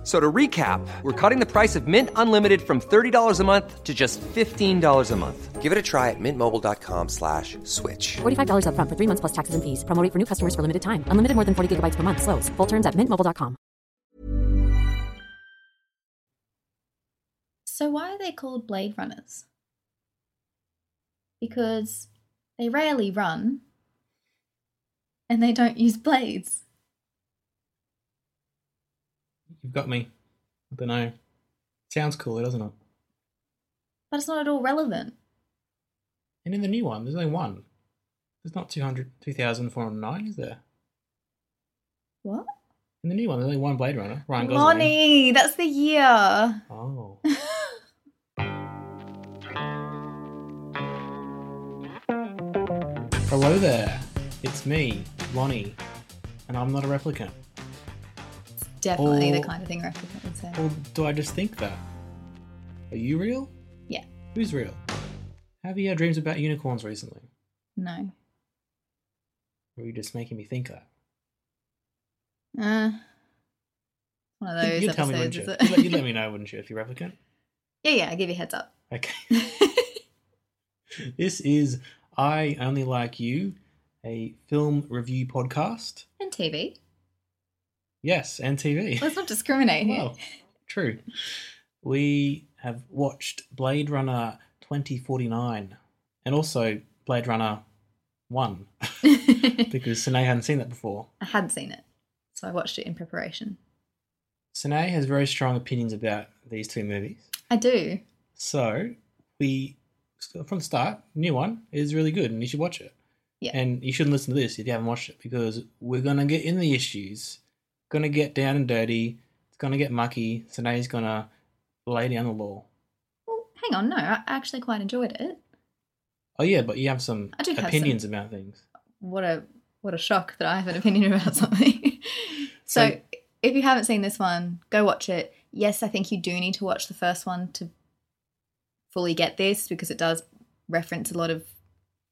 F- So to recap, we're cutting the price of Mint Unlimited from $30 a month to just $15 a month. Give it a try at mintmobile.com slash switch. $45 upfront for three months plus taxes and fees. Promo rate for new customers for limited time. Unlimited more than 40 gigabytes per month. Slows. Full terms at mintmobile.com. So why are they called Blade Runners? Because they rarely run and they don't use blades. You've got me. I don't know. Sounds cool, doesn't it? But it's not at all relevant. And in the new one, there's only one. There's not 200, 2,409, is there? What? In the new one, there's only one Blade Runner. Ryan Gosling. Lonnie, that's the year. Oh. Hello there. It's me, Lonnie, and I'm not a replicant. Definitely the Oh. kind of thing replicant would say. Or do I just think that? Are you real? Yeah. Who's real? Have you had dreams about unicorns recently? No. Or are you just making me think that? Uh, one of those You'd tell me, wouldn't you? You'd let, you'd let me know, wouldn't you, if you're replicant? yeah, yeah, I give you a heads up. Okay. this is I Only Like You, a film review podcast. and TV. Yes, and TV. Let's not discriminate here. Well, true. We have watched Blade Runner 2049 and also Blade Runner 1 because Sine hadn't seen that before. I hadn't seen it, so I watched it in preparation. Sine has very strong opinions about these two movies. I do. So we, from the start, new one is really good and you should watch it. Yeah. And you shouldn't listen to this if you haven't watched it because we're going to get in the issues, going to get down and dirty, it's going to get mucky. So now he's going to lay down the law. Well, hang on, no, I actually quite enjoyed it. Oh, yeah, but you have some I do have opinions about things. What a what a shock that I have an opinion about something. so, So- if you haven't seen this one, go watch it. Yes, I think you do need to watch the first one to fully get this because it does reference a lot of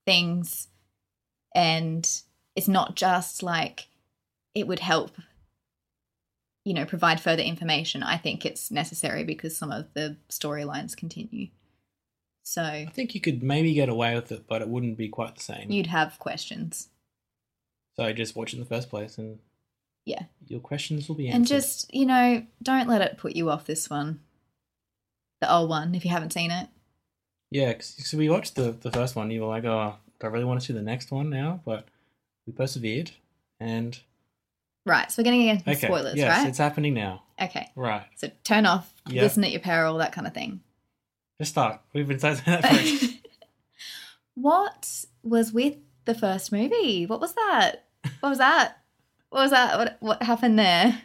things and it's not just like it would help you know provide further information i think it's necessary because some of the storylines continue so I think you could maybe get away with it, but it wouldn't be quite the same. you'd have questions So just watch it in the first place and yeah your questions will be answered. and just you know don't let it put you off this one the old one if you haven't seen it Yeah, because we watched the, the first one. You were like, oh, do I really want to see the next one now? But we persevered. And right so we're getting into okay, spoilers yes, right it's happening now. okay Right. so turn off Yeah. listen at your peril that kind of thing Just start. We've been saying that for what was with the first movie what was that what was that what was that what, what happened there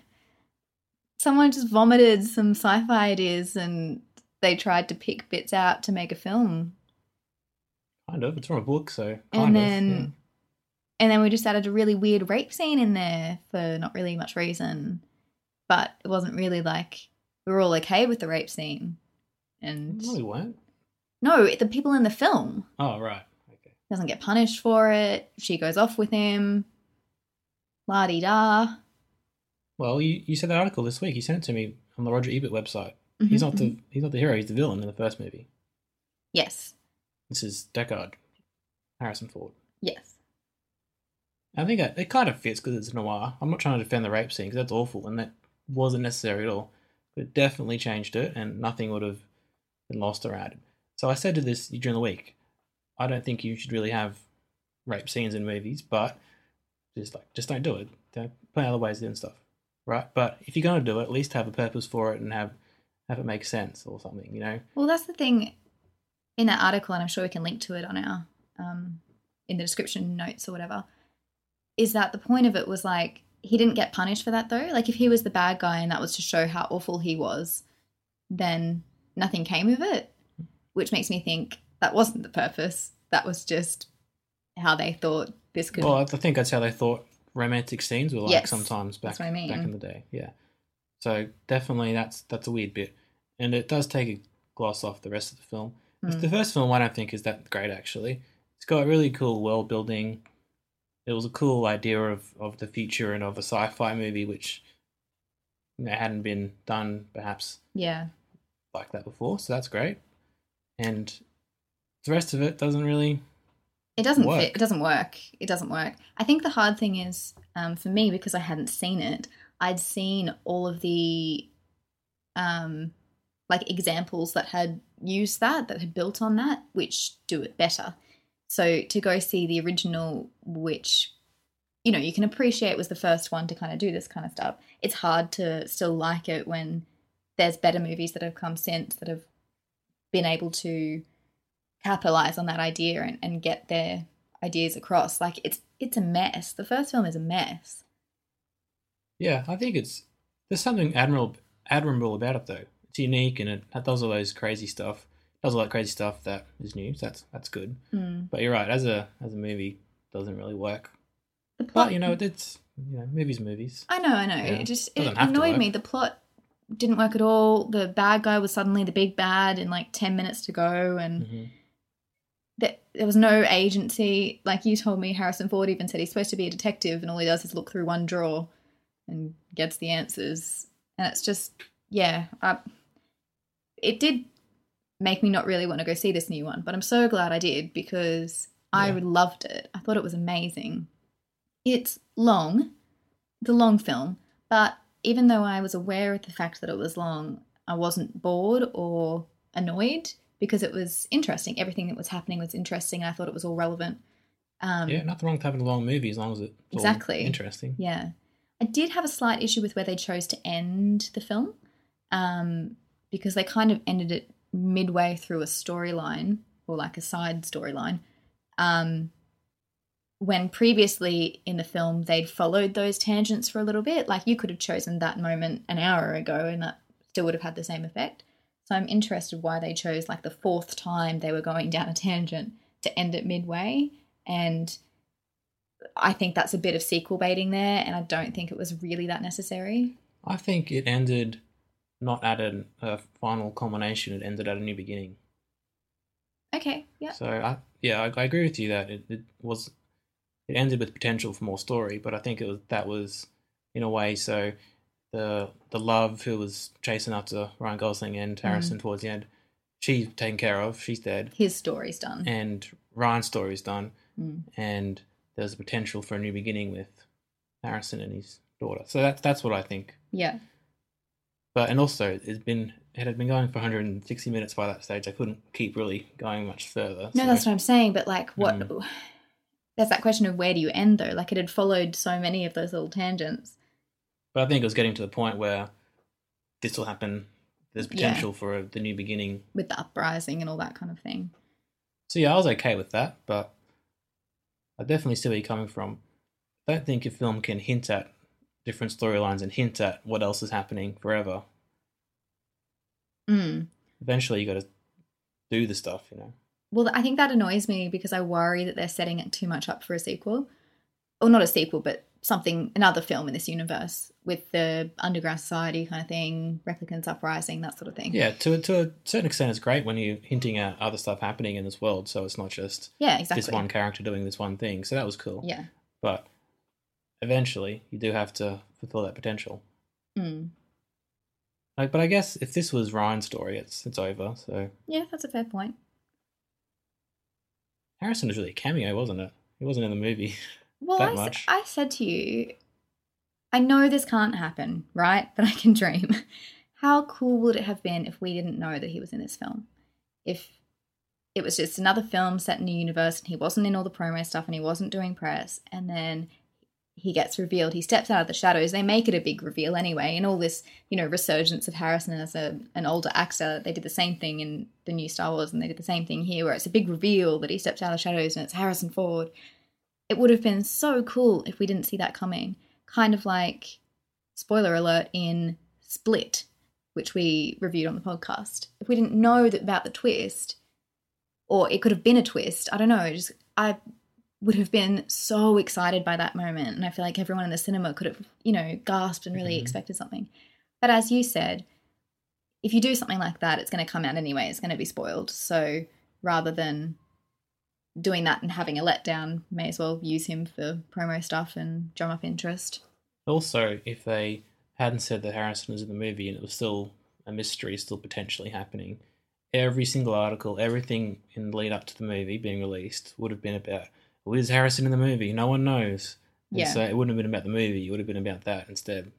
someone just vomited some sci-fi ideas and they tried to pick bits out to make a film kind of. It's from a book, so kind and of. then and then we just added a really weird rape scene in there for not really much reason but it wasn't really like we were all okay with the rape scene and No, we weren't. no the people in the film Oh, right. Okay. doesn't get punished for it she goes off with him la di da Well, you, you said that article this week. You sent it to me on the Roger Ebert website. Mm-hmm, he's not the mm-hmm. he's not the hero. He's the villain in the first movie. yes This is Deckard, Harrison Ford. yes I think it, it kind of fits because it's noir. I'm not trying to defend the rape scene because that's awful and that wasn't necessary at all. But it definitely changed it, and nothing would have been lost around it. So I said to this during the week, I don't think you should really have rape scenes in movies, but just like just don't do it. Don't find other ways doing stuff, right? But if you're going to do it, at least have a purpose for it and have have it make sense or something. You know? well that's the thing in that article and i'm sure we can link to it on our um in the description notes or whatever is that the point of it was like he didn't get punished for that though like if he was the bad guy and that was to show how awful he was then nothing came of it which makes me think that wasn't the purpose that was just how they thought this could Well, I think that's how they thought romantic scenes were like Yes, sometimes back that's what I mean. back in the day. Yeah. So definitely that's that's a weird bit, and it does take a gloss off the rest of the film. Mm. The first film I don't think is that great actually. It's got really cool world building. It was a cool idea of, of the future and of a sci-fi movie, which you know, hadn't been done perhaps Yeah. like that before. So that's great. And the rest of it doesn't really. It doesn't work. fit. It doesn't work. It doesn't work. I think the hard thing is um, for me because I hadn't seen it. I'd seen all of the um, like examples that had used that, that had built on that, which do it better. So to go see the original, which you know you can appreciate was the first one to kind of do this kind of stuff. It's hard to still like it when there's better movies that have come since that have been able to capitalize on that idea and, and get their ideas across. Like it's it's a mess. The first film is a mess. Yeah, I think it's there's something admirable admirable about it though. It's unique and it, does all those crazy stuff. Does all that crazy stuff that is new. So that's that's good. Mm. But you're right. As a as a movie, doesn't really work. The plot, But you know, it's you know, movies, movies. I know, I know. Yeah, It just it doesn't have to annoyed me. The plot didn't work at all. The bad guy was suddenly the big bad in like ten minutes to go, and Mhm. there, there was no agency. Like you told me, Harrison Ford even said he's supposed to be a detective, and all he does is look through one drawer and gets the answers. And it's just, yeah, I, it did make me not really want to go see this new one, but I'm so glad I did because I loved it. I thought it was amazing. It's long, the long film, but even though I was aware of the fact that it was long, I wasn't bored or annoyed because it was interesting. Everything that was happening was interesting, and I thought it was all relevant. Um, yeah, nothing wrong with having a long movie as long as it's Exactly. interesting. yeah. I did have a slight issue with where they chose to end the film um, because they kind of ended it midway through a storyline or like a side storyline. Um, when previously in the film they'd followed those tangents for a little bit, like you could have chosen that moment an hour ago and that still would have had the same effect. So I'm interested why they chose like the fourth time they were going down a tangent to end it midway. And I think that's a bit of sequel baiting there, and I don't think it was really that necessary. I think it ended not at an, a final culmination. It ended at a new beginning. Okay, yeah. So I yeah, I, I agree with you that it, it was it ended with potential for more story, but I think it was that was in a way so the the love who was chasing after Ryan Gosling and Harrison towards the end, she's taken care of, she's dead, His story's done. and Ryan's story's done, Mm. and there's a potential for a new beginning with Harrison and his daughter. So that's that's what I think. Yeah. But and also it's been it had been going for 160 minutes by that stage. I couldn't keep really going much further. No, so- that's what I'm saying, but like what Mm. there's that question of where do you end though? Like it had followed so many of those little tangents. But I think it was getting to the point where this will happen. There's Yeah. potential for a, the new beginning. with the uprising and all that kind of thing. So yeah, I was okay with that, but I definitely see where you're coming from. I don't think a film can hint at different storylines and hint at what else is happening forever. Mm. Eventually, you got to do the stuff, you know. Well, I think that annoys me because I worry that they're setting it too much up for a sequel. Or not a sequel, but something, another film in this universe with the underground society kind of thing, replicants uprising, that sort of thing. Yeah, to to a certain extent, it's great when you're hinting at other stuff happening in this world. So it's not just Yeah, exactly. this one character doing this one thing. So that was cool. Yeah. But eventually, you do have to fulfill that potential. Mm. Like, but I guess if this was Ryan's story, it's it's over. So Yeah, that's a fair point. Harrison was really a cameo, wasn't it? He wasn't in the movie. Well, that I, s- much. I said to you, I know this can't happen, right? But I can dream. How cool would it have been if we didn't know that he was in this film? If it was just another film set in the universe and he wasn't in all the promo stuff and he wasn't doing press, and then he gets revealed, he steps out of the shadows. They make it a big reveal anyway, and all this, you know, resurgence of Harrison as a, an older actor. They did the same thing in the new Star Wars, and they did the same thing here, where it's a big reveal that he steps out of the shadows and it's Harrison Ford it would have been so cool if we didn't see that coming. Kind of like, spoiler alert, in Split, which we reviewed on the podcast. If we didn't know that, about the twist, or it could have been a twist, I don't know. Just I would have been so excited by that moment. And I feel like everyone in the cinema could have, you know, gasped and really Mhm. expected something. But as you said, if you do something like that, it's going to come out anyway. It's going to be spoiled. So rather than doing that and having a letdown, may as well use him for promo stuff and drum up interest. Also, if they hadn't said that Harrison was in the movie and it was still a mystery, still potentially happening, every single article, everything in the lead up to the movie being released would have been about, is Harrison in the movie? No one knows. And Yeah. So it wouldn't have been about the movie, it would have been about that instead.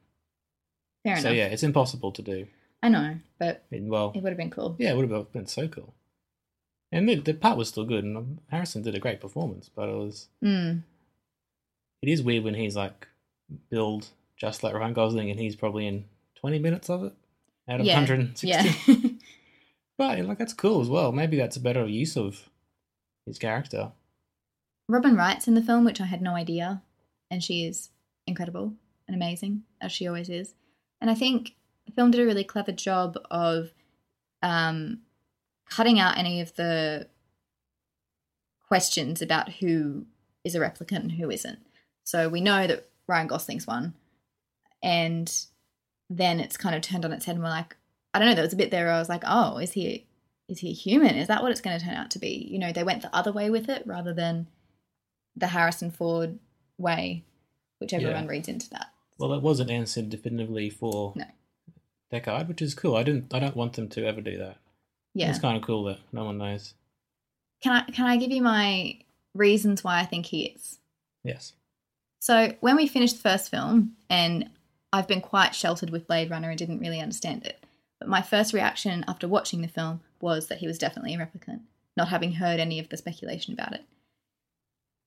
Fair so enough. yeah, it's impossible to do. I know, but And, well, it would have been cool. yeah, it would have been so cool. And the, the part was still good, and Harrison did a great performance, but it was Mm. it is weird when he's like billed just like Ryan Gosling, and he's probably in twenty minutes of it out of Yeah. 160. Yeah. But like that's cool as well. Maybe that's a better use of his character. Robin Wright's in the film, which I had no idea, and she is incredible and amazing as she always is. And I think the film did a really clever job of um, cutting out any of the questions about who is a replicant and who isn't. So we know that Ryan Gosling's one, and then it's kind of turned on its head, and we're like, I don't know. There was a bit there where I was like, oh, is he is he human? Is that what it's going to turn out to be? You know, they went the other way with it rather than the Harrison Ford way, which everyone Yeah. reads into that. Well, that wasn't answered definitively for No. Deckard, which is cool. I didn't. I don't want them to ever do that. Yeah. It's kind of cool that no one knows. Can I can I give you my reasons why I think he is? Yes. So when we finished the first film, and I've been quite sheltered with Blade Runner and didn't really understand it, but my first reaction after watching the film was that he was definitely a replicant, not having heard any of the speculation about it.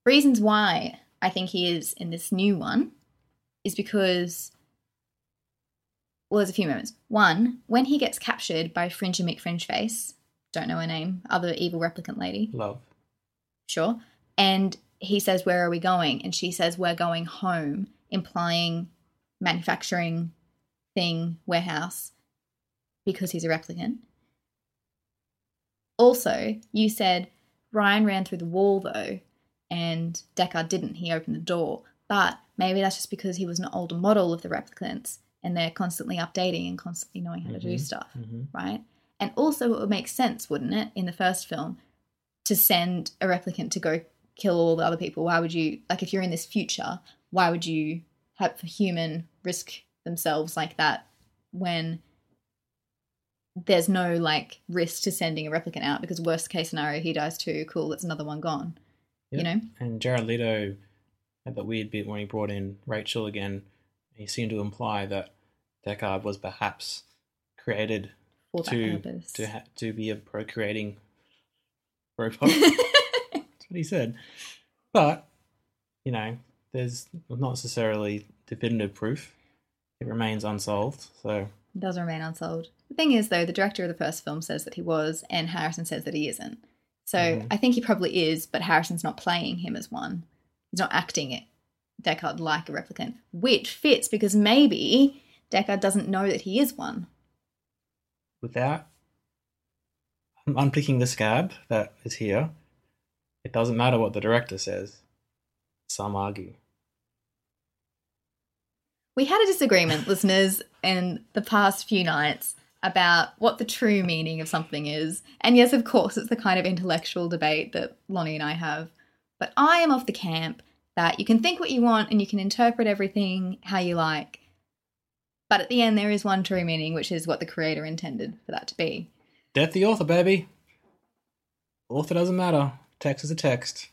Reasons why I think he is in this new one is because well, there's a few moments. One, when he gets captured by Fringy McFringeface, don't know her name, other evil replicant lady, Luv. sure. And he says, Where are we going? And she says, We're going home, implying manufacturing thing, warehouse, because he's a replicant. Also, you said Ryan ran through the wall though, and Deckard didn't. He opened the door. But maybe that's just because he was an older model of the replicants and they're constantly updating and constantly knowing how to do Mhm, stuff, mhm. right? And also, it would make sense, wouldn't it, in the first film, to send a replicant to go kill all the other people? Why would you, like, if you're in this future, why would you have a human risk themselves like that when there's no, like, risk to sending a replicant out? Because, worst case scenario, he dies too. Cool, that's another one gone. You know? And Jared Leto had that weird bit when he brought in Rachel again. He seemed to imply that Deckard was perhaps created For to purpose. to ha- to be a procreating robot. That's what he said. But you know, there's not necessarily definitive proof. It remains unsolved. So It does remain unsolved. The thing is, though, the director of the first film says that he was, and Harrison says that he isn't. So Mhm. I think he probably is, but Harrison's not playing him as one. He's not acting it Deckard like a replicant, which fits because maybe Deckard doesn't know that he is one. without unpicking the scab that is here, it doesn't matter what the director says. Some argue. We had a disagreement, listeners, in the past few nights about what the true meaning of something is. And yes, of course, it's the kind of intellectual debate that Lonnie and I have. But I am of the camp that you can think what you want and you can interpret everything how you like. But at the end, there is one true meaning, which is what the creator intended for that to be. Death the author, baby. Author doesn't matter. Text is a text.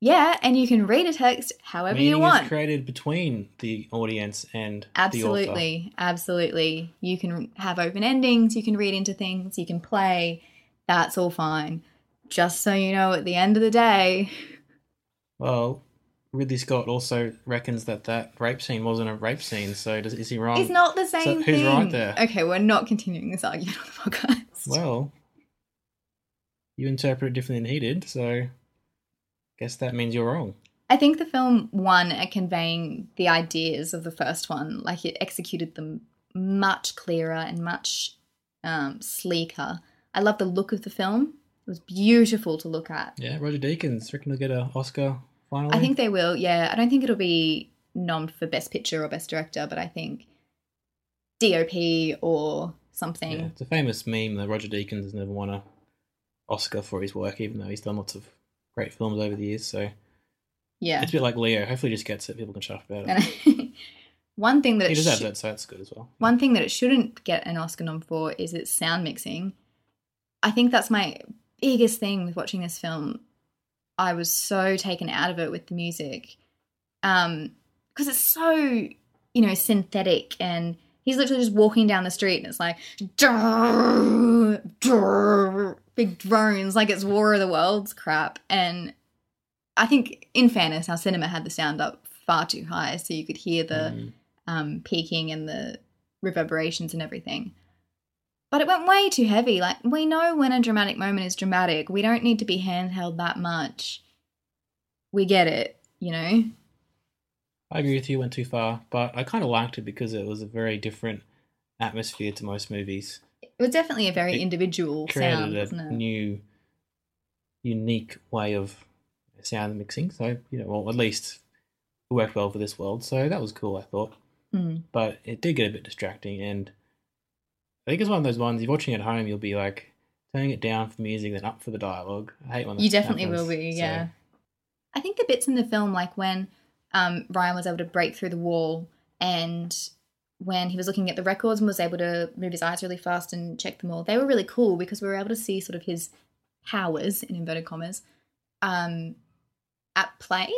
Yeah, and you can read a text however Meaning you want. is created between the audience and the author. Absolutely, absolutely. You can have open endings, you can read into things, you can play. That's all fine. Just so you know, at the end of the day, Well, Ridley Scott also reckons that that rape scene wasn't a rape scene. So does, is he wrong? it's not the same who's thing. right there? Okay, we're not continuing this argument on the podcast. Well, you interpret it differently than he did, so guess that means you're wrong. I think the film won at conveying the ideas of the first one. Like it executed them much clearer and much um, sleeker. I love the look of the film. It was beautiful to look at. Yeah, Roger Deakins. Reckon he'll get an Oscar finally. I think they will. Yeah, I don't think it'll be nommed for Best Picture or Best Director, but I think DOP or something. Yeah, it's a famous meme that Roger Deakins has never won a Oscar for his work, even though he's done lots of great films over the years. So Yeah. it's a bit like Leo. Hopefully, just gets it. People can up about it. One thing that he it deserves sh- it, so that's good as well. one thing that it shouldn't get an Oscar nom for is its sound mixing. I think that's my biggest thing with watching this film. I was so taken out of it with the music. Um because it's so, you know, synthetic and he's literally just walking down the street and it's like big drones like it's War of the Worlds crap and I think in fairness our cinema had the sound up far too high so you could hear the Mm. um, peaking and the reverberations and everything. But it went way too heavy. Like, we know when a dramatic moment is dramatic. We don't need to be handheld that much. We get it, you know? I agree with you. Went too far, but I kind of liked it because it was a very different atmosphere to most movies. It was definitely a very It individual sound, a wasn't it? new, unique way of sound mixing. So you know, well, at least it worked well for this world. So that was cool. I thought. Mm. but it did get a bit distracting and I think it's one of those ones you're watching at home you'll be like turning it down for music then up for the dialogue. I hate when You definitely will happens, be, so- yeah. I think the bits in the film, like when um, Ryan was able to break through the wall and when he was looking at the records and was able to move his eyes really fast and check them all, they were really cool because we were able to see sort of his powers, in inverted commas, um, at play.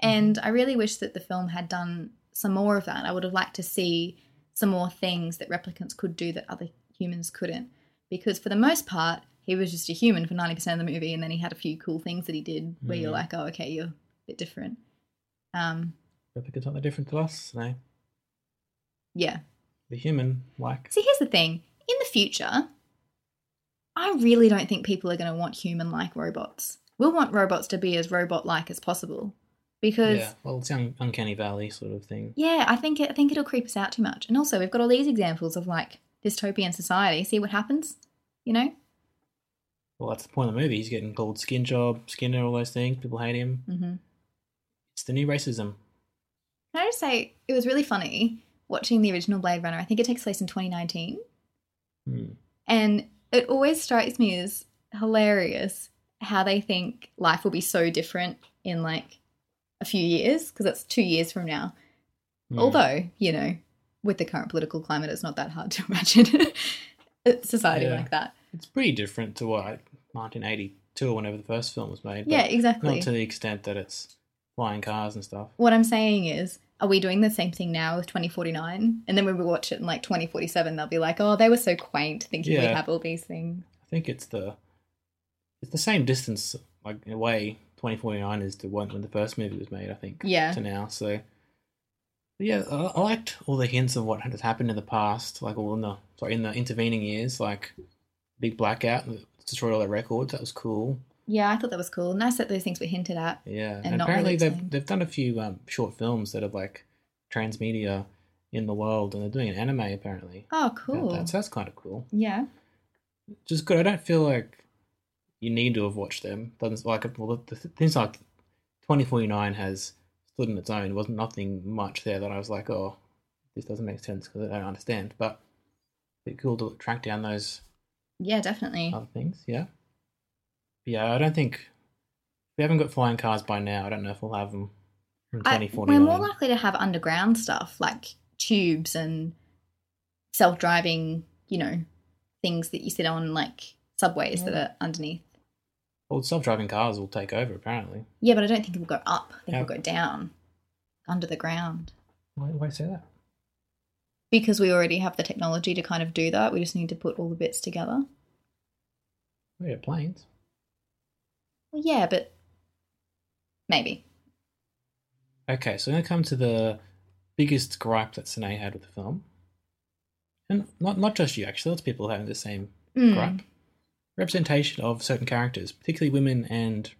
And I really wish that the film had done some more of that. I would have liked to see some more things that replicants could do that other humans couldn't. Because for the most part, he was just a human for 90% of the movie, and then he had a few cool things that he did where you're Mm. like, oh, okay, you're a bit different. Um, Replicants aren't that different to us. No, yeah. the human like See, here's the thing in the future, I really don't think people are going to want human like robots. We'll want robots to be as robot like as possible. Because yeah. Well, it's un- uncanny valley sort of thing. Yeah, I think it, I think it'll creep us out too much. And also, we've got all these examples of like dystopian society. See what happens, you know? Well, that's the point of the movie. He's getting called skin job, Skinner, all those things. People hate him. Mm-hmm. It's the new racism. Can I just say it was really funny watching the original Blade Runner. I think it takes place in 2019, Hmm. and it always strikes me as hilarious how they think life will be so different in like a few years because it's two years from now. Hmm. Although you know, with the current political climate, it's not that hard to imagine a society Yeah. like that. it's pretty different to what 1982 or whenever the first film was made. Yeah, exactly. Not to the extent that it's flying cars and stuff. what I'm saying is, are we doing the same thing now with 2049? And then when we watch it in like 2047, they'll be like, oh, they were so quaint thinking we have all these things. I think it's the it's the same distance, like in a way, 2049 is to when, when the first movie was made. I think. Yeah. To now, so. Yeah, I, I liked all the hints of what has happened in the past, like all in the sorry in the intervening years, like big blackout destroyed all their records. That was cool. Yeah, I thought that was cool. Nice that those things were hinted at. Yeah, And and, not apparently really they've explained. they've done a few um, short films that are like transmedia in the world, and they're doing an anime apparently. Oh, cool. that. So that's kind of cool. Yeah. Just good. I don't feel like you need to have watched them. Doesn't like well the, the things like 2049 has stood on its own. There wasn't nothing much there that I was like, oh, this doesn't make sense because I don't understand. But it's cool to track down those Yeah, definitely. other things. Yeah. Yeah, I don't think we haven't got flying cars by now. I don't know if we'll have them in I- we're more likely to have underground stuff like tubes and self driving, you know, things that you sit on, like subways that are underneath. well, self-driving cars will take over apparently. Yeah, but I don't think it will go up. I think Yeah. it will go down, under the ground. Why, why say that? Because we already have the technology to kind of do that. We just need to put all the bits together. We have planes. Well, yeah, but maybe. Okay, so I'm going to come to the biggest gripe that Sine had with the film. And not not just you, actually. Lots of people having the same Mm. gripe. Representation of certain characters, particularly women and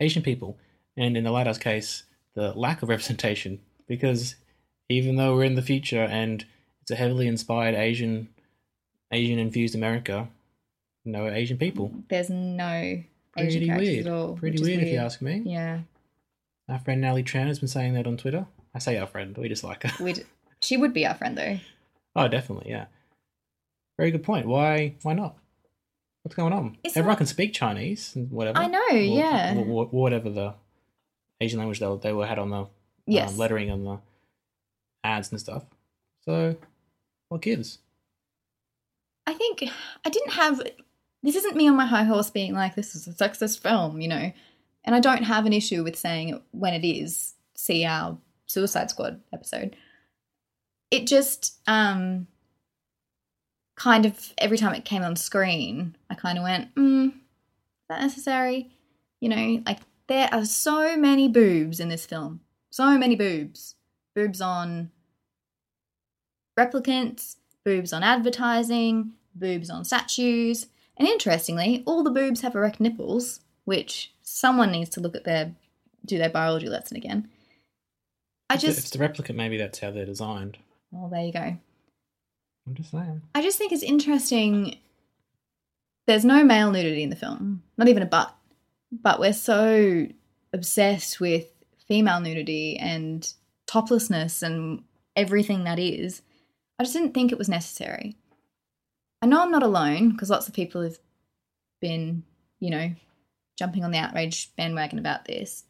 Asian people. And in the latter's case, the lack of representation. Because even though we're in the future and it's a heavily inspired Asian Asian infused America, no Asian people. There's no Pretty weird. Pretty weird, if you ask me. Yeah, Our friend Natalie Tran has been saying that on Twitter. I say our friend, we just like her. we'd she would be our friend though. oh, definitely, yeah. Very good point. Why? Why not? What's going on? It's Everyone not- can speak Chinese and whatever. I know, Or- yeah. or- or whatever the Asian language they, they were had on the Yes. um, lettering on the ads and stuff. So, what gives? I think I didn't have. This isn't me on my high horse being like, this is a sexist film, you know. And I don't have an issue with saying when it is. See our Suicide Squad episode. It just, um, kind of every time it came on screen, I kind of went, mm, is that necessary? You know, like there are so many boobs in this film. So many boobs. Boobs on replicants, boobs on advertising, boobs on statues. And interestingly, all the boobs have erect nipples, which someone needs to look at their do their biology lesson again. I If it's just the replicant, maybe that's how they're designed. well, there you go. I'm just saying. I just think it's interesting. There's no male nudity in the film, not even a butt. But we're so obsessed with female nudity and toplessness and everything that is. I just didn't think it was necessary. I know I'm not alone because lots of people have been, you know, jumping on the outrage bandwagon about this.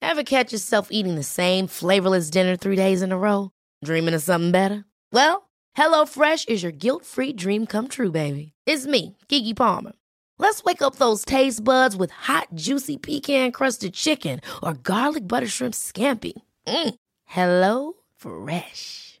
Ever catch yourself eating the same flavorless dinner three days in a row? Dreaming of something better? Well, HelloFresh is your guilt free dream come true, baby. It's me, Gigi Palmer. Let's wake up those taste buds with hot, juicy pecan crusted chicken or garlic butter shrimp scampi. Mm. Hello Fresh.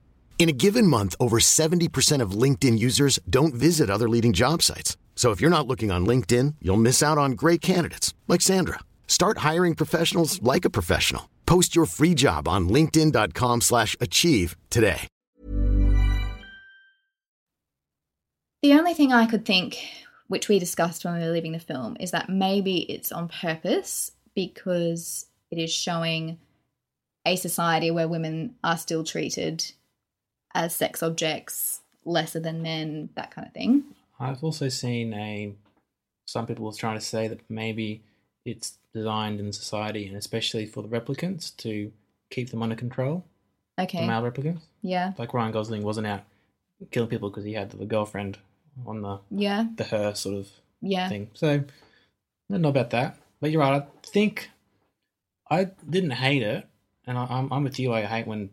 In a given month, over 70% of LinkedIn users don't visit other leading job sites. So if you're not looking on LinkedIn, you'll miss out on great candidates like Sandra. Start hiring professionals like a professional. Post your free job on linkedin.com/achieve today. The only thing I could think, which we discussed when we were leaving the film, is that maybe it's on purpose because it is showing a society where women are still treated as sex objects, lesser than men, that kind of thing. I've also seen a some people are trying to say that maybe it's designed in society and especially for the replicants to keep them under control. Okay. The male replicants, Yeah. like Ryan Gosling wasn't out killing people because he had the girlfriend on the Yeah. the her sort of Yeah. thing. So I don't know about that, but you're right. I think I didn't hate it, and I, I'm I'm with you. I hate when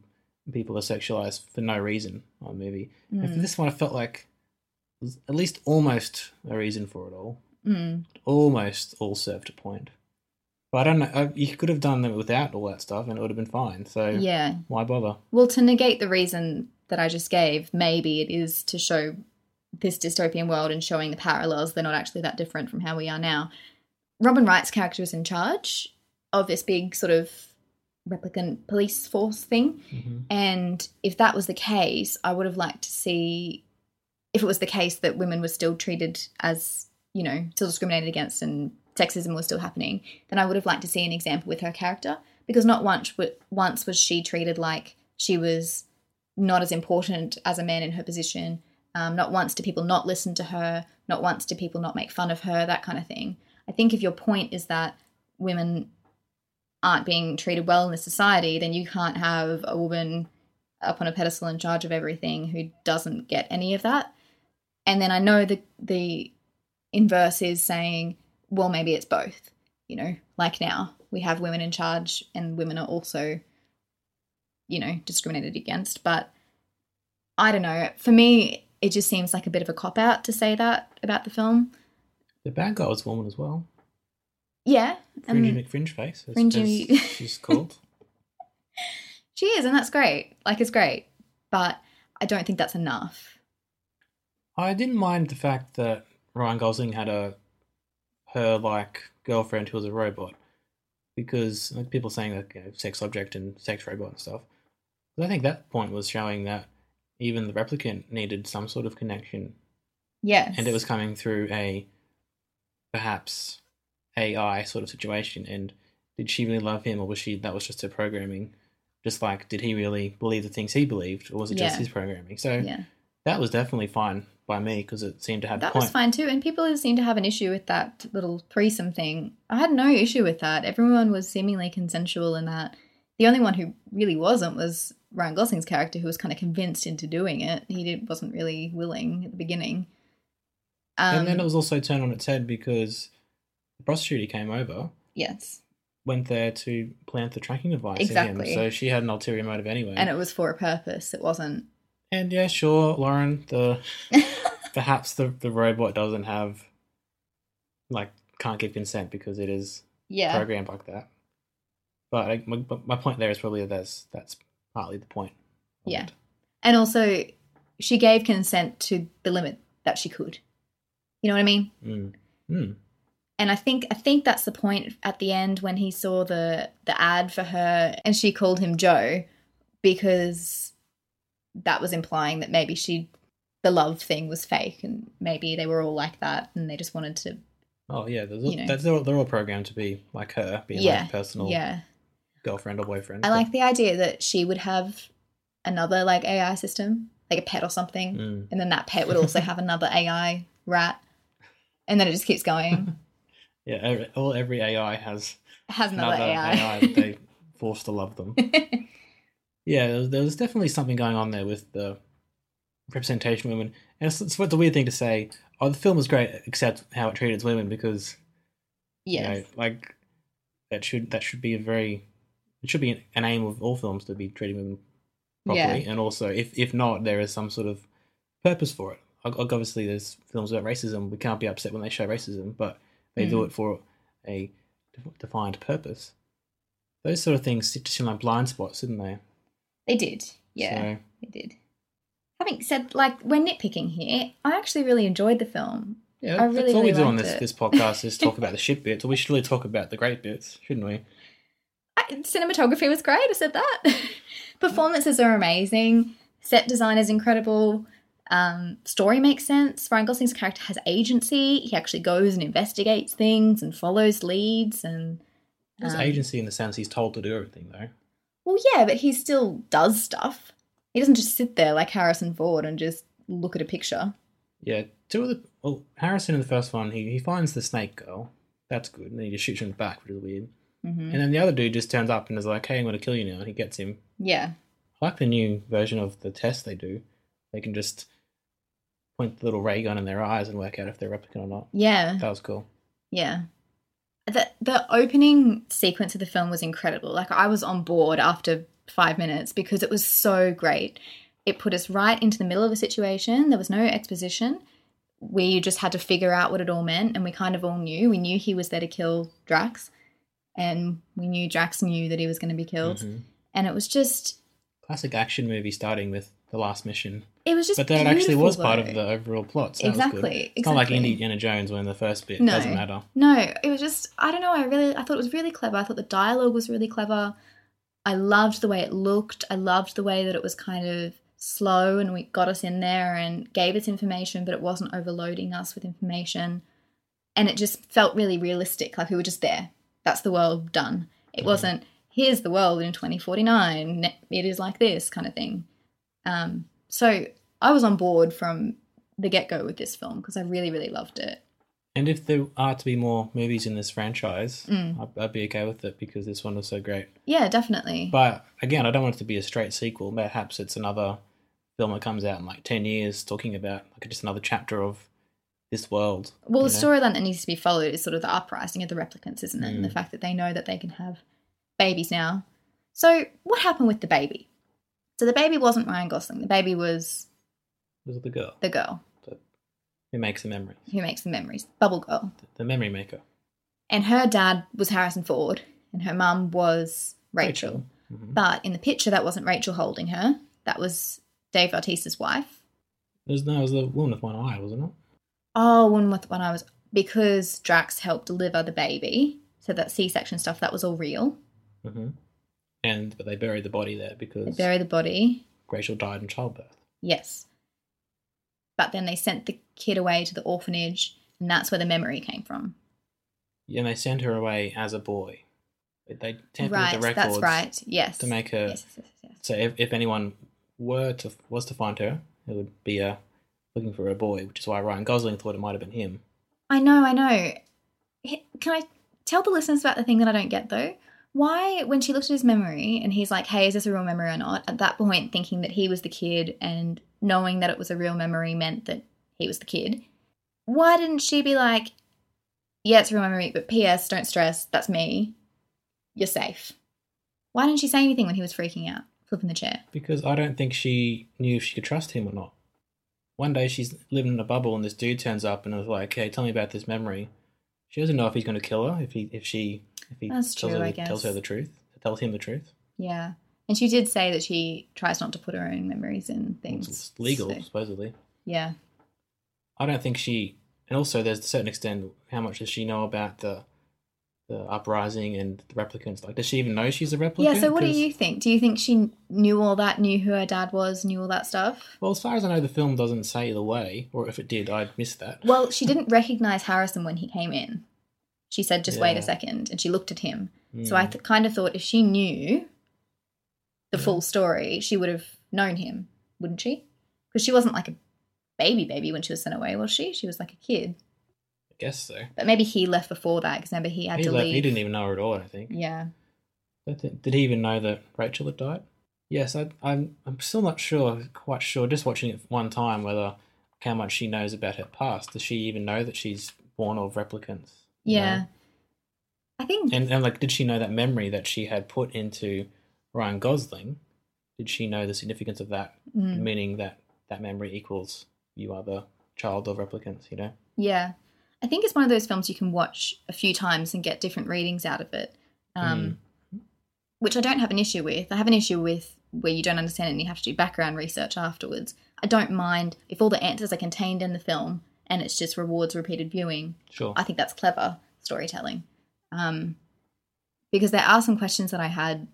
people are sexualized for no reason on a movie. And for this one, I felt like at least almost a reason for it all. Mm. Almost all served a point. But I don't know. I, you could have done them without all that stuff, and it would have been fine. So Yeah. why bother? Well, to negate the reason that I just gave, maybe it is to show this dystopian world and showing the parallels. They're not actually that different from how we are now. Robin Wright's character is in charge of this big sort of replicant police force thing. And if that was the case, I would have liked to see if it was the case that women were still treated as, you know, still discriminated against and sexism was still happening, then I would have liked to see an example with her character. Because not once, once was she treated like she was not as important as a man in her position. Um, not once do people not listen to her. Not once do people not make fun of her, that kind of thing. I think if your point is that women aren't being treated well in the society, then you can't have a woman up on a pedestal in charge of everything who doesn't get any of that. And then I know that the inverse is saying, well, maybe it's both. You know, like now we have women in charge and women are also, you know, discriminated against. But I don't know. For me, it just seems like a bit of a cop out to say that about the film. The bad guy was a woman as well. Yeah. and- Fringy McFringe face, as, Fringy- as she's called. She is, and that's great. Like, it's great. But I don't think that's enough. I didn't mind the fact that Ryan Gosling had a her like girlfriend who was a robot because like people saying that you know, sex object and sex robot and stuff. But I think that point was showing that even the replicant needed some sort of connection, Yes. and it was coming through a perhaps AI sort of situation. And did she really love him, or was she that was just her programming? Just like, did he really believe the things he believed, or was it just Yeah. his programming? So Yeah. that was definitely fine by me because it seemed to have That point. was fine too. And people seem to have an issue with that little threesome thing. I had no issue with that. Everyone was seemingly consensual in that. The only one who really wasn't was Ryan Gosling's character, who was kind of convinced into doing it. He did, wasn't really willing at the beginning. Um, and then it was also turned on its head because the prostitute came over yes, went there to plant the tracking device in Exactly. him. So she had an ulterior motive anyway. and it was for a purpose. It wasn't. And yeah, sure, Lauren, the perhaps the, the robot doesn't have like can't give consent because it is Yeah, programmed like that. But I, my, my point there is probably that that's that's partly the point. of Yeah. it. and also she gave consent to the limit that she could. You know what I mean? Mm. Mm. And I think I think that's the point at the end when he saw the the ad for her and she called him Joe because that was implying that maybe she the love thing was fake and maybe they were all like that and they just wanted to Oh yeah, there's, You know. they're, all, they're all programmed to be like her, being yeah like personal yeah girlfriend or boyfriend. I but- like the idea that she would have another like AI system like a pet or something Mm. and then that pet would also have another AI rat and then it just keeps going Yeah, every, all every AI has has another, another AI, AI that they forced to love them. yeah, there was, there was definitely something going on there with the representation of women, and it's, it's what's a weird thing to say. Oh, the film was great, except how it treated women, because yes you know, like that should that should be a very it should be an aim of all films to be treating women properly, Yeah. and also if if not, there is some sort of purpose for it. Obviously, there's films about racism. We can't be upset when they show racism, but they do Mm. it for a defined purpose. Those sort of things just seem like blind spots, didn't they? they did yeah So, It did. Having said, like, we're nitpicking here. I actually really enjoyed the film. yeah, I that's really, all we really do on this it. this podcast is talk about the shit bits. Or We should really talk about the great bits, shouldn't we? I, cinematography was great. I said that. Performances are amazing. Set design is incredible. Um, story makes sense. Ryan Gosling's character has agency. He actually goes and investigates things and follows leads. And There's Um, agency in the sense he's told to do everything, though. well, yeah, but he still does stuff. He doesn't just sit there like Harrison Ford and just look at a picture. Yeah, two of the well, Harrison in the first one, he, he finds the snake girl. That's good, and then he just shoots him in the back, which is weird. hmm And then the other dude just turns up and is like, "Hey, I'm going to kill you now." And he gets him. Yeah, I like the new version of the test they do. They can just point the little ray gun in their eyes and work out if they're replicant or not. yeah. That was cool. Yeah. The the opening sequence of the film was incredible. Like I was on board after 5 minutes because it was so great. It put us right into the middle of a situation. There was no exposition. We just had to figure out what it all meant and we kind of all knew. We knew he was there to kill Drax and we knew Drax knew that he was going to be killed. Mhm. And it was just Classic action movie starting with the last mission, it was just but that actually was part of the overall plot. So that was good. Exactly, It's not like. Indiana Jones when the first bit No. doesn't matter. No, it was just I don't know. I really I thought it was really clever. I thought the dialogue was really clever. I loved the way it looked. I loved the way that it was kind of slow and we got us in there and gave us information, but it wasn't overloading us with information. And it just felt really realistic. Like we were just there. That's the world done. It wasn't here's the world in 2049. It is like this kind of thing. Um, so I was on board from the get go with this film because I really really loved it. And if there are to be more movies in this franchise, Mm. I'd, I'd be okay with it because this one was so great. Yeah, definitely. But again, I don't want it to be a straight sequel. Perhaps it's another film that comes out in like 10 years talking about like just another chapter of this world. Well, the know? storyline that needs to be followed is sort of the uprising of the replicants, isn't it? And the Mm. fact that they know that they can have babies now. So, what happened with the baby? So, the baby wasn't Ryan Gosling. The baby was Was it the girl the girl who makes the memories? who makes the memories, Bubble Girl. The memory maker. And her dad was Harrison Ford, and her mum was Rachel. Mhm. But in the picture, that wasn't Rachel holding her. That was Dave Bautista's wife. It was, no, it was the woman with one eye, wasn't it? Oh, one with one eye was because Drax helped deliver the baby, so that C-section stuff that was all real. hmm And but they buried the body there because They buried the body. Rachel died in childbirth. Yes. But then they sent the kid away to the orphanage, and that's where the memory came from. Yeah, and they sent her away as a boy. They tampered right, with the records that's right. Yes. to make her. Yes, yes, yes. So if, if anyone were to was to find her, it would be a looking for a boy, which is why Ryan Gosling thought it might have been him. I know, I know. Can I tell the listeners about the thing that I don't get though? Why, when she looked at his memory and he's like, hey, is this a real memory or not? At that point, thinking that he was the kid and knowing that it was a real memory meant that he was the kid, why didn't she be like, yeah, it's a real memory, but P.S., don't stress, that's me. You're safe. Why didn't she say anything when he was freaking out, flipping the chair? Because I don't think she knew if she could trust him or not. One day she's living in a bubble and this dude turns up and is like, "Hey, tell me about this memory." She doesn't know if he's going to kill her if he if she if he That's tells true, her I tells her the truth, tells him the truth. Yeah. And she did say that she tries not to put her own memories in things. It's legal, so- supposedly. yeah. I don't think she. And also, there's a certain extent, how much does she know about the the uprising and the replicants? Like, does she even know she's a replicant? Yeah, so what do you think? Do you think she knew all that, knew who her dad was, knew all that stuff? Well, as far as I know, the film doesn't say either way, or if it did, I'd miss that. Well, she didn't recognize Harrison when he came in. She said, just wait a second. And she looked at him. So Hmm. I th- kind of thought if she knew the full story, she would have known him, wouldn't she? Because she wasn't like a baby baby when she was sent away, was she? She was like a kid. I guess so. But maybe he left before that because remember he had He, to left, leave. he didn't even know her at all. I think. Yeah. Did he even know that Rachel had died? Yes, I, I'm. I'm still not sure. Quite sure. Just watching it one time, whether how much she knows about her past. Does she even know that she's born of replicants? You Yeah. know? I think And and like, did she know that memory that she had put into Ryan Gosling? Did she know the significance of that? Mm. Meaning that that memory equals you are the child of replicants. You know. Yeah. I think it's one of those films you can watch a few times and get different readings out of it. Um, Which I don't have an issue with. I have an issue with where you don't understand it and you have to do background research afterwards. I don't mind if all the answers are contained in the film and it's just rewards repeated viewing. Sure. I think that's clever storytelling. Um, because there are some questions that I had,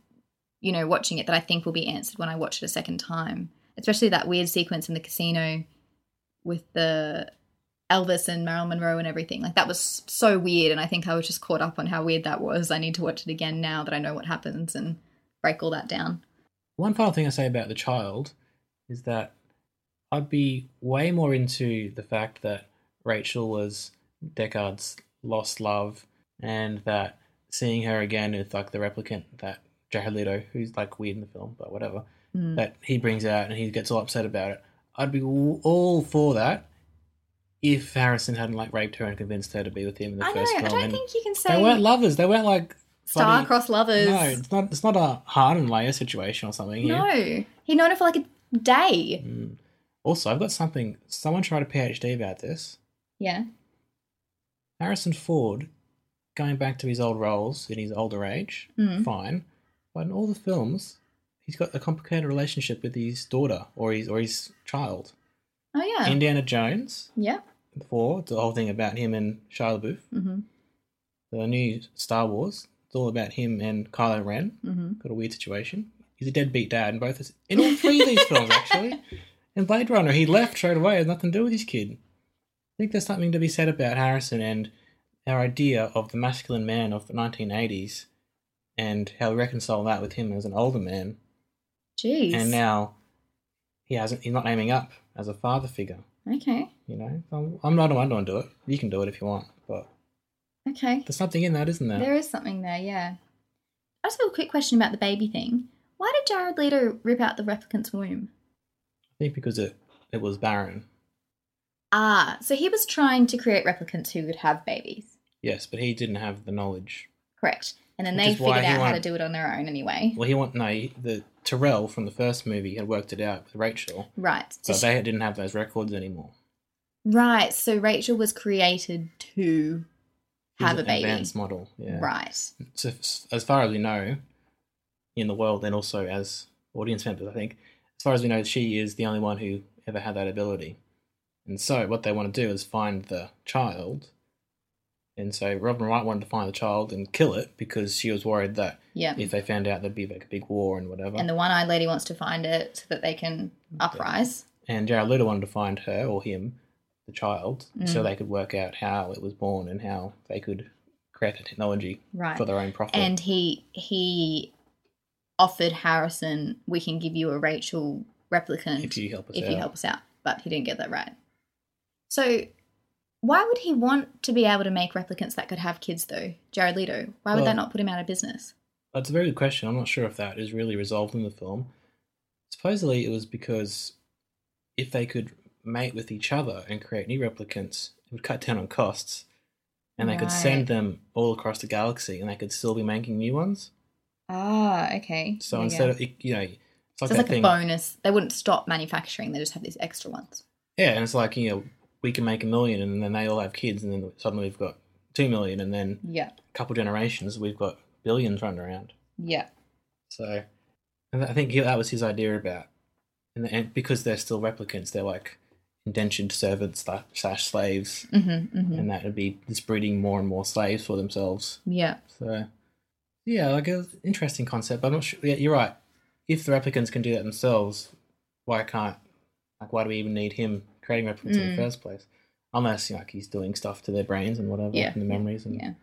you know, watching it that I think will be answered when I watch it a second time. Especially that weird sequence in the casino with the Elvis and Marilyn Monroe and everything. Like that was so weird, and I think I was just caught up on how weird that was. I need to watch it again now that I know what happens and break all that down. One final thing I say about the child is that I'd be way more into the fact that Rachel was Deckard's lost love, and that seeing her again with like the replicant that Jared Leto, who's like weird in the film, but whatever, Mm. that he brings out and he gets all upset about it. I'd be all for that if Harrison hadn't like raped her and convinced her to be with him in the I know. first I don't and think you can say they weren't lovers. They weren't like star-crossed lovers. No, it's not. It's not a Han and Leia situation or something. here. No, he known her for like a day. Mm. Also, I've got something. Someone tried a PhD about this. Yeah. Harrison Ford, going back to his old roles in his older age, Mm. fine. But in all the films, he's got a complicated relationship with his daughter or his or his child. Oh yeah. Indiana Jones, yeah. four, the whole thing about him and Shia LaBeouf. Mm-hmm. The new Star Wars, it's all about him and Kylo Ren. Mm-hmm. Got a weird situation. He's a deadbeat dad in both. His, in all three of these films, actually. In Blade Runner, he left straight away. Had nothing to do with his kid. I think there's something to be said about Harrison and our idea of the masculine man of the 1980s, and how we reconcile that with him as an older man. Jeez. And now he hasn't. He's not aiming up as a father figure. Okay. You know, I'm, I'm not. I don't do it. You can do it if you want, but Okay. there's something in that, isn't there? There is something there, yeah. I just have a quick question about the baby thing. Why did Jared Leto rip out the replicant's womb? I think because it it was barren. Ah, so he was trying to create replicants who could have babies. Yes, but he didn't have the knowledge. Correct. And then Which they is why figured he out how to wanted- do it on their own anyway. Well, he want no he- the Tyrell from the first movie had worked it out with Rachel, Right. So but she- they didn't have those records anymore. right. So Rachel was created to was have a an baby. advanced model, yeah. Right. So f- as far as we know, in the world, and also as audience members, I think, as far as we know, she is the only one who ever had that ability. And so, what they want to do is find the child And so Robin Wright wanted to find the child and kill it because she was worried that Yeah. if they found out there'd be like a big war and whatever. And the one eyed lady wants to find it so that they can uprise. and Jared Leto wanted to find her or him, the child, so Mm. they could work out how it was born and how they could create the technology Right. for their own profit. And he he offered Harrison, we can give you a Rachel replicant If you help us if you out. help us out. But he didn't get that right. So why would he want to be able to make replicants that could have kids though? Jared Leto. Why would Well- that not put him out of business? That's a very good question. I'm not sure if that is really resolved in the film. Supposedly, it was because if they could mate with each other and create new replicants, it would cut down on costs, and they could send them all across the galaxy, and they could still be making new ones. Ah, okay. So you instead go. of you know, it's So it's like thing. a bonus. They wouldn't stop manufacturing, they just have these extra ones. Yeah, and it's like you know, we can make a million, and then they all have kids, and then suddenly we've got two million, and then Yeah. a couple generations we've got billions running around. Yeah. So, and I think that was his idea about, and, and because they're still replicants, they're like indentured servants slash- slash slaves, Mm-hmm, mm-hmm. and that would be just breeding more and more slaves for themselves. Yeah. So, yeah, like an interesting concept. But I'm not sure. Yeah, you're right. If the replicants can do that themselves, why can't like why do we even need him creating replicants in the Mm. first place? Unless you know, like he's doing stuff to their brains and whatever, Yeah. and the memories and Yeah.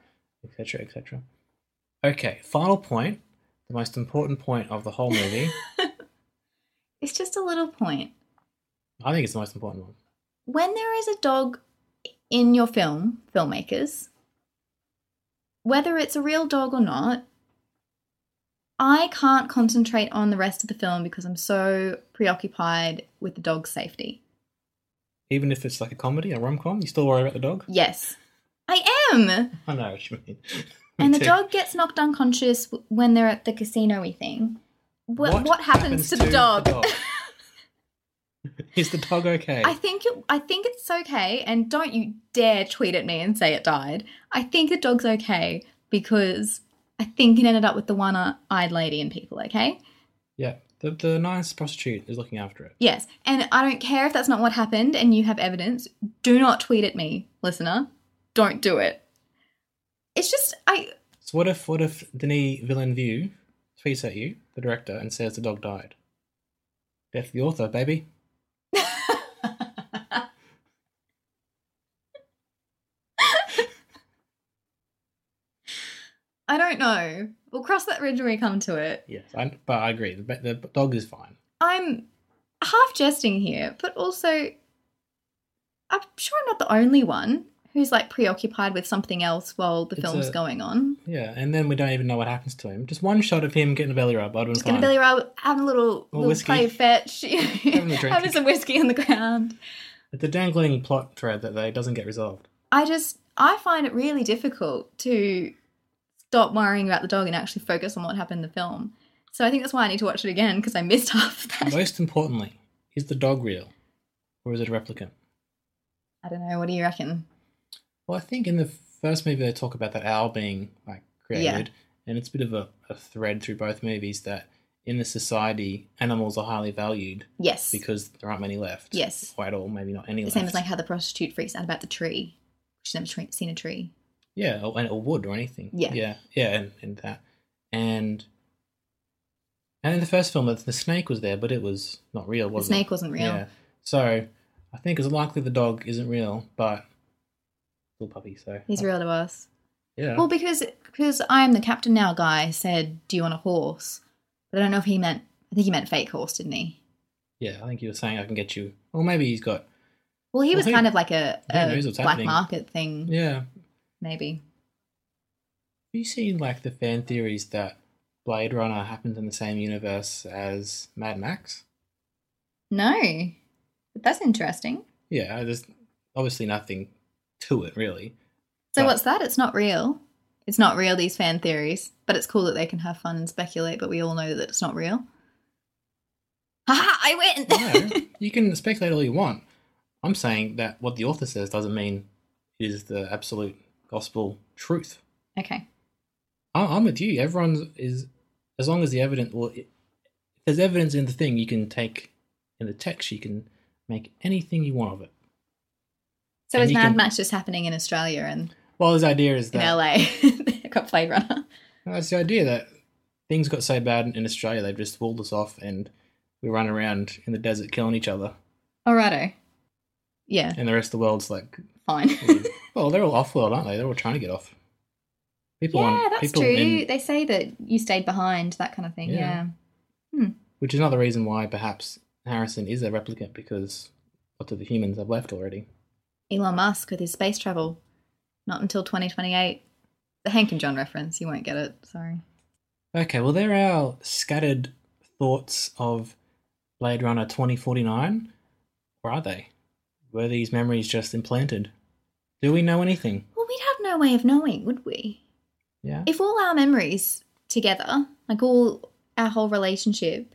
etc. etc. Okay, final point, the most important point of the whole movie. It's just a little point. I think it's the most important one. when there is a dog in your film, filmmakers, whether it's a real dog or not, I can't concentrate on the rest of the film because I'm so preoccupied with the dog's safety. Even if it's like a comedy, a rom com, you still worry about the dog. Yes, I am. I know what you mean. And the dog gets knocked unconscious when they're at the casino-y thing. What, what, happens, to, the dog? Is the dog okay? I think it, I think it's okay, and don't you dare tweet at me and say it died. I think the dog's okay because I think it ended up with the one-eyed uh, lady and people. Okay, yeah, the the nice prostitute is looking after it. yes, and I don't care if that's not what happened, and you have evidence. Do not tweet at me, listener. Don't do it. It's just I. So what if what if Denis Villeneuve tweets at you, the director, and says the dog died? Death of the author, baby. I don't know. We'll cross that bridge when we come to it. Yes, I, but I agree. The, the dog is fine. I'm half jesting here, but also I'm sure I'm not the only one who's like preoccupied with something else while the It's film's a- going on. Yeah, and then we don't even know what happens to him. Just one shot of him getting a belly rub. I'd Just gonna fine. belly rub, having a little, little whiskey. play fetch, a drink. having some whiskey on the ground. It's a dangling plot thread that they doesn't get resolved. I just I find it really difficult to stop worrying about the dog and actually focus on what happened in the film. So I think that's why I need to watch it again because I missed half of that. Most importantly, is the dog real, or is it a replicant? I don't know. What do you reckon? Well, I think in the first movie they talk about that owl being like created, and it's a bit of a, a thread through both movies that in the society animals are highly valued Yes. because there aren't many left. Yes. at all, maybe not any the left. same as like how the prostitute freaks out about the tree. She's never tre- seen a tree. Yeah, or, or wood or anything. Yeah. yeah, yeah, and, and that, and and in the first film, the, snake was there, but it was not real. was The snake it? wasn't real. Yeah, so I think it's likely the dog isn't real, but little puppy. So He's real to us. Yeah. Well, because because I am the captain now guy said, "Do you want a horse?" But I don't know if he meant. I think he meant fake horse, didn't he? Yeah, I think he was saying I can get you. Or maybe he's got. Well, he Well, was who- kind of like a, a black happening? market thing, Yeah. Have you seen like the fan theories that Blade Runner happens in the same universe as Mad Max? No, but that's interesting. Yeah, there's obviously nothing to it really. So But- what's that? It's not real. It's not real. These fan theories, but it's cool that they can have fun and speculate. But we all know that it's not real. Haha! I win. No, you can speculate all you want. I'm saying that what the author says doesn't mean is the absolute gospel truth. okay. I- I'm with you. Everyone is, as long as the evidence, well, if there's evidence in the thing, you can take in the text, you can make anything you want of it. So And is Mad can- Max just happening in Australia? And Well, his idea is that in LA. Got Blade Runner. That's the idea that things got so bad in Australia, they've just walled us off and we run around in the desert killing each other. Alrighto. Yeah, And the rest of the world's like, fine. well, they're all off world, aren't they? They're all trying to get off. People yeah, want, that's people true. in- They say that you stayed behind, that kind of thing. Yeah. Yeah. Hmm. which is another reason why perhaps Harrison is a replicant because lots of the humans have left already. Elon Musk with his space travel. Not until 2028. The Hank and John reference. You won't get it. Sorry. Okay, well, there are our scattered thoughts of Blade Runner 2049. Or are they? Were these memories just implanted? Do we know anything? Well, we'd have no way of knowing, would we? Yeah. If all our memories together, like all our whole relationship,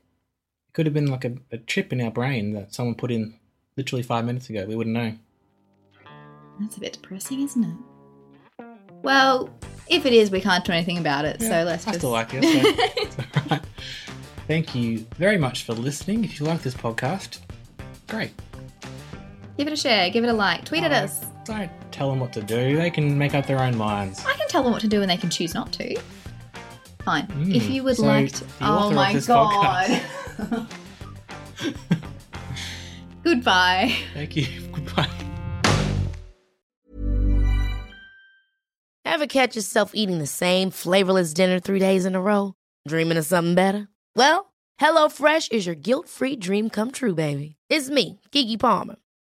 It could have been like a, a chip in our brain that someone put in literally five minutes ago. We wouldn't know. that's a bit depressing, isn't it? Well, if it is, we can't do anything about it. Yeah, so let's I just. still like it. so it's all right. Thank you very much for listening. If you like this podcast, great. Give it a share, give it a like, tweet at us. Don't tell them what to do. They can make up their own minds. I can tell them what to do and they can choose not to. Fine. Mm, if you would so like to. Oh my god. Goodbye. Thank you. Goodbye. Ever catch yourself eating the same flavorless dinner three days in a row? Dreaming of something better? Well, HelloFresh is your guilt-free dream come true, baby. It's me, Keke Palmer.